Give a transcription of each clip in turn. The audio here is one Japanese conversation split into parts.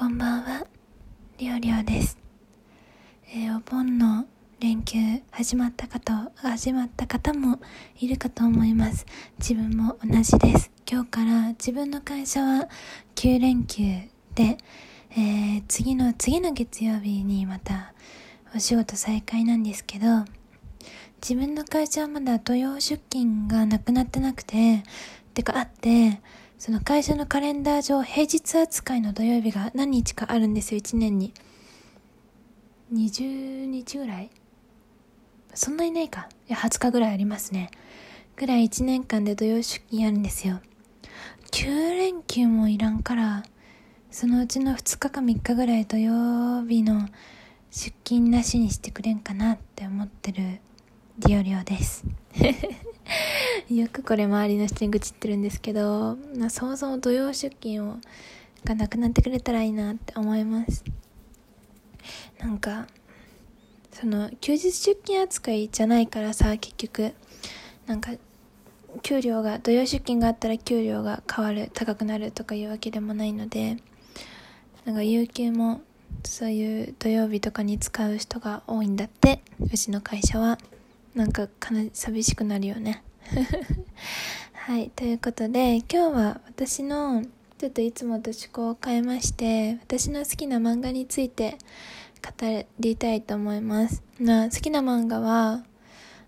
こんばんは、りょうりょうです。えー、お盆の連休始まった方、始まった方もいるかと思います。自分も同じです。今日から自分の会社は9連休で、えー、次の、次の月曜日にまたお仕事再開なんですけど、自分の会社はまだ土曜出勤がなくなってなくて、てかあって、その会社のカレンダー上、平日扱いの土曜日が何日かあるんですよ、1年に。20日ぐらい？そんなにないか。いや、20日ぐらいありますね。ぐらい1年間で土曜出勤あるんですよ。9連休もいらんから、そのうちの2日か3日ぐらい土曜日の出勤なしにしてくれんかなって思ってるディオリオです。よくこれ周りの人に愚痴ってるんですけど、まあ、そもそも土曜出勤をがなくなってくれたらいいなって思います。なんかその休日出勤扱いじゃないからさ結局。なんか給料が土曜出勤があったら給料が変わる高くなるとかいうわけでもないのでなんか有給もそういう土曜日とかに使う人が多いんだってうちの会社は。なんか寂しくなるよね はい、ということで、今日は私の、ちょっといつもと趣向を変えまして、私の好きな漫画について語りたいと思います。な好きな漫画は、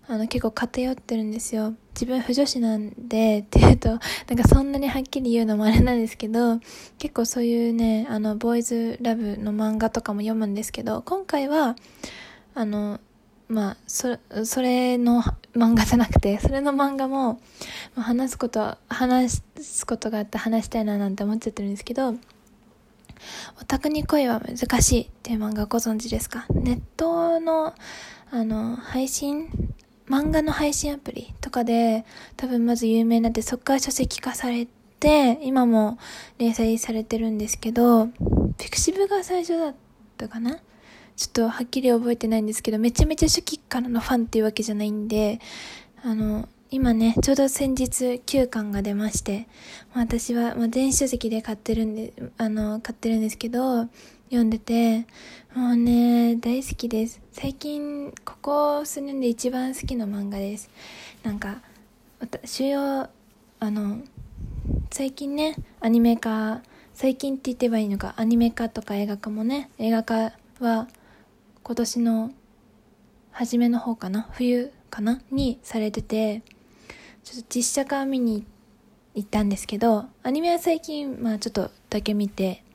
あの、結構偏ってるんですよ。自分不女子なんで、っていうと、なんかそんなにはっきり言うのもあれなんですけど、結構そういうね、あの、ボーイズラブの漫画とかも読むんですけど、今回は、あの、まあ、そ、それの漫画じゃなくて、それの漫画も、まあ、話すこと、話すことがあって話したいななんて思っちゃってるんですけど、オタクに恋は難しいっていう漫画ご存知ですか？ネットの、あの、配信漫画の配信アプリとかで多分まず有名になってそこから書籍化されて今も連載されてるんですけどピクシブが最初だったかな？ちょっとはっきり覚えてないんですけど、めちゃめちゃ初期からのファンっていうわけじゃないんで、あの、今ね、ちょうど先日9巻が出まして、私は、まあ、電子書籍で買ってるんで、あの、買ってるんですけど、読んでて、もうね、大好きです。最近、ここ数年で一番好きな漫画です。なんか、主要、あの、最近ね、アニメ化、最近って言ってばいいのか、アニメ化とか映画化もね、映画化は、今年の初めの方かな？冬かな？にされてて、ちょっと実写化見に行ったんですけど、アニメは最近、まあちょっとだけ見て、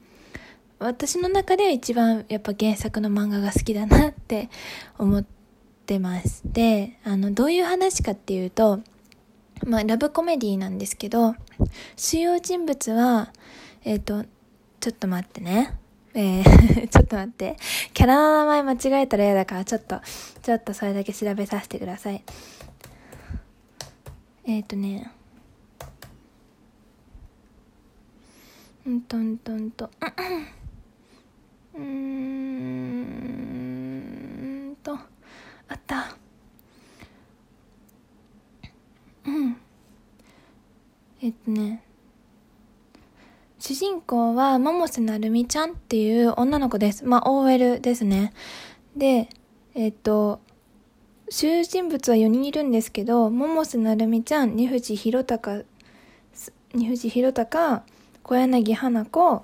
私の中では一番やっぱ原作の漫画が好きだなって 思ってます。で、あの、どういう話かっていうと、まあラブコメディなんですけど、主要人物は、えっ、ー、と、ちょっと待ってね。えー ちょっと待って。キャラの名前間違えたら嫌だから、ちょっと、ちょっとそれだけ調べさせてください。えっ、ー、とね。うんとんとんと。うんと、あった。うん。えっとね。主人公は百瀬なるみちゃんっていう女の子です。まあ、OL ですね。で、えっと、主人物は4人いるんですけど、百瀬なるみちゃん、二藤弘隆、二藤弘隆、小柳花子、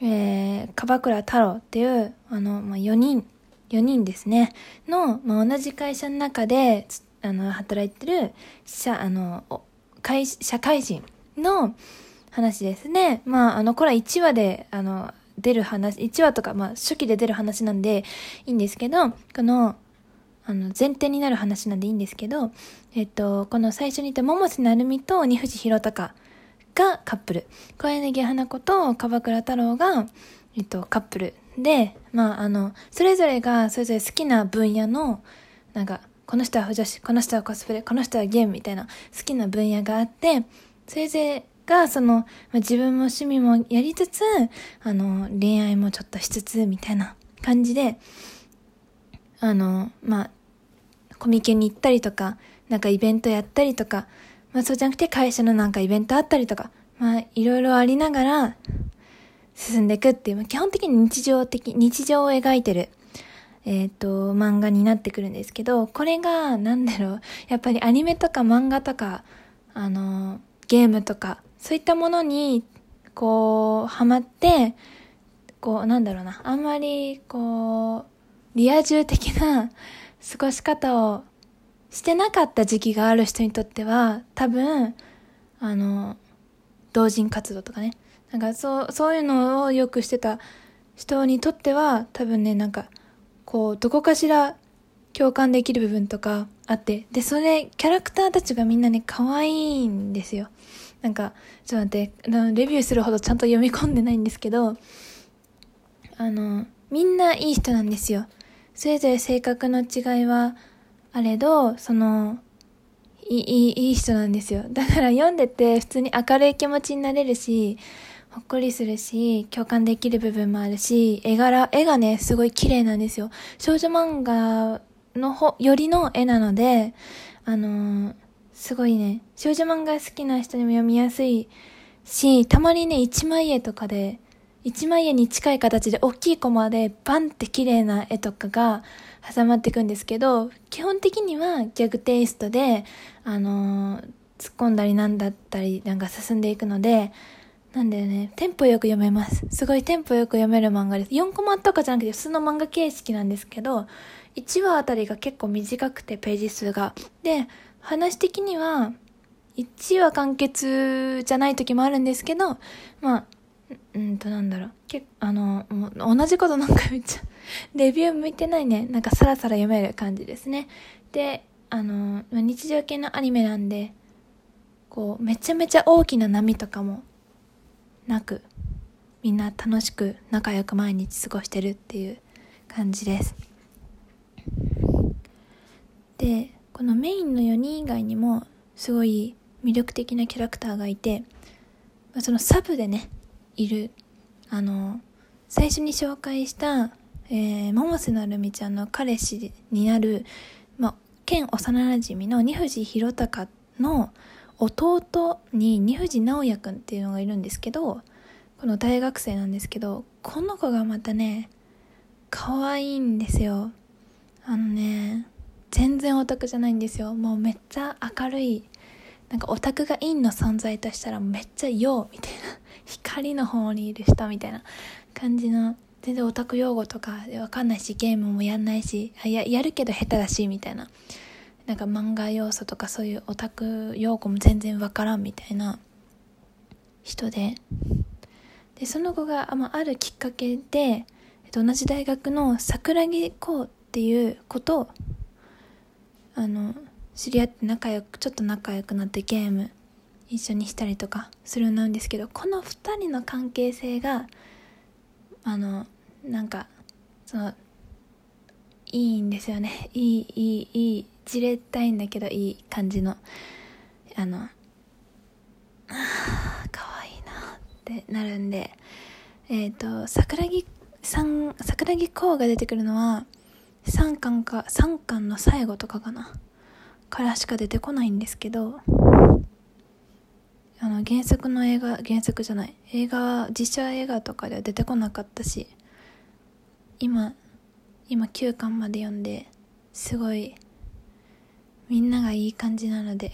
えー、樺倉太郎っていう、あの、まあ、4人、4人ですね、の、まあ、同じ会社の中で、あの、働いてる、社、あの、会、社会人の、話ですね。まあ、あの、これは1話で、あの、出る話、1話とか、まあ、初期で出る話なんでいいんですけど、この、あの、前提になる話なんでいいんですけど、えっと、この最初に言った桃瀬成美と二藤弘隆がカップル。小柳花子と樺倉太郎が、えっと、カップル。で、まあ、あの、それぞれが、それぞれ好きな分野の、なんか、この人は不女子、この人はコスプレ、この人はゲームみたいな好きな分野があって、それぞれが、その、ま、自分も趣味もやりつつ、あの、恋愛もちょっとしつつ、みたいな感じで、あの、まあ、コミケに行ったりとか、なんかイベントやったりとか、まあそうじゃなくて会社のなんかイベントあったりとか、まあいろいろありながら、進んでいくっていうま、基本的に日常的、日常を描いてる、えっ、と、漫画になってくるんですけど、これが、なんだろう、やっぱりアニメとか漫画とか、あの、ゲームとか、そういったものに、こう、ハマって、こう、なんだろうな、あんまり、こう、リア充的な 過ごし方をしてなかった時期がある人にとっては、多分、あの、同人活動とかね、なんかそう、そういうのをよくしてた人にとっては、多分ね、なんか、こう、どこかしら共感できる部分とかあって、で、それ、キャラクターたちがみんなね、可愛いんですよ。なんか、ちょっと待って、レビューするほどちゃんと読み込んでないんですけど、あの、みんないい人なんですよ。それぞれ性格の違いはあれど、その、いい、いい人なんですよ。だから読んでて普通に明るい気持ちになれるし、ほっこりするし、共感できる部分もあるし、絵柄、絵がね、すごい綺麗なんですよ。少女漫画のほ、よりの絵なので、あのー、すごいね、少女漫画好きな人にも読みやすいし、たまにね、一枚絵とかで、一枚絵に近い形で大きいコマでバンって綺麗な絵とかが挟まっていくんですけど、基本的にはギャグテイストで、あのー、突っ込んだりなんだったりなんか進んでいくので、なんだよね、テンポよく読めます。すごいテンポよく読める漫画です。4コマとかじゃなくて普通の漫画形式なんですけど、1話あたりが結構短くてページ数が。で、話的には、1話完結じゃない時もあるんですけど、まあ、うんとなんだろう。結あの、同じことなんかめっちゃ、レビュー向いてないね。なんかサラサラ読める感じですね。で、あの、日常系のアニメなんで、こう、めちゃめちゃ大きな波とかもなく、みんな楽しく仲良く毎日過ごしてるっていう感じです。で、このメインの4人以外にも、すごい魅力的なキャラクターがいて、そのサブでね、いる、あの、最初に紹介した、えー、百瀬なるみちゃんの彼氏になる、まあ、県幼馴染の二藤弘隆の弟に二藤直也くんっていうのがいるんですけど、この大学生なんですけど、この子がまたね、可愛いんですよ。あのね、全然オタクじゃないんですよ。もうめっちゃ明るい。なんかオタクが陰の存在としたらめっちゃ陽みたいな。光の方にいる人みたいな感じの、全然オタク用語とかわかんないし、ゲームもやんないし、ややるけど下手だし、みたいな。なんか漫画要素とかそういうオタク用語も全然わからんみたいな人で。で、その子が、まあ、あるきっかけで、えっと、同じ大学の桜木こうっていう子と、あの、知り合って仲良く、ちょっと仲良くなってゲーム一緒にしたりとかするようになるんですけどこの2人の関係性があのなんかそのいいんですよねいいいいいいじれたいんだけどいい感じの。あのあかわいいなってなるんで。えっ、ー、と桜木さん桜木こうが出てくるのは3巻か3巻の最後とかかな。からしか出てこないんですけど。あの原作の映画原作じゃない。映画実写映画とかでは出てこなかったし。今今9巻まで読んですごいみんながいい感じなので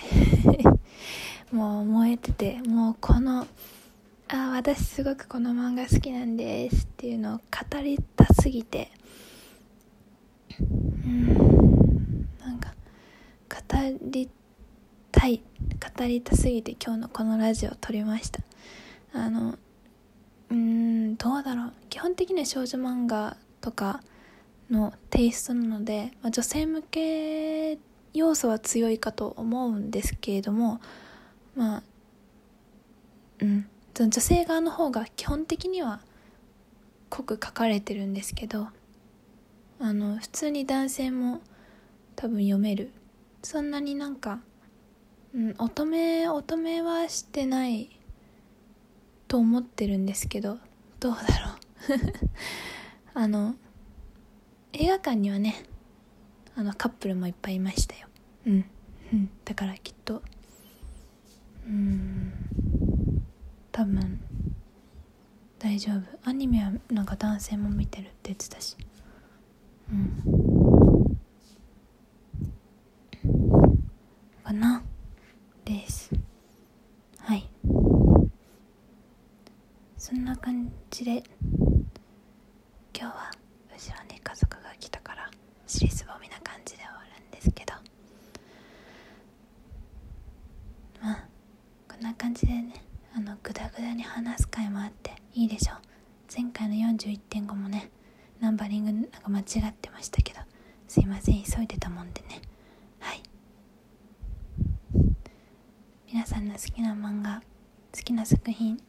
もう燃えててもうこのあ私すごくこの漫画好きなんですっていうのを語りたすぎてうんなんか語りたい語りたすぎて今日のこのラジオを撮りました。あのうんどうだろう。基本的には少女漫画とかのテイストなので、まあ、女性向け要素は強いかと思うんですけれどもまあうん。女性側の方が基本的には濃く書かれてるんですけどあの普通に男性も多分読める。そんなになんかうん、乙女乙女はしてないと思ってるんですけどどうだろう。あの映画館にはねあのカップルもいっぱいいましたよ。うん、うん、だからきっと。うん。多分大丈夫。アニメはなんか男性も見てるって言ってたし。うん。かな。です。はい。そんな感じで今日は後ろに家族が来たから尻すぼみな感じで終わるんですけどまあこんな感じでねあのグダグダに話す回もあっていいでしょう。前回の41.5もねナンバリングなんか間違ってましたけどすいません急いでたもんでね。はい。皆さんの好きな漫画好きな作品よ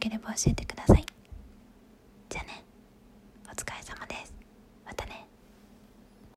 ければ教えてください。じゃあね。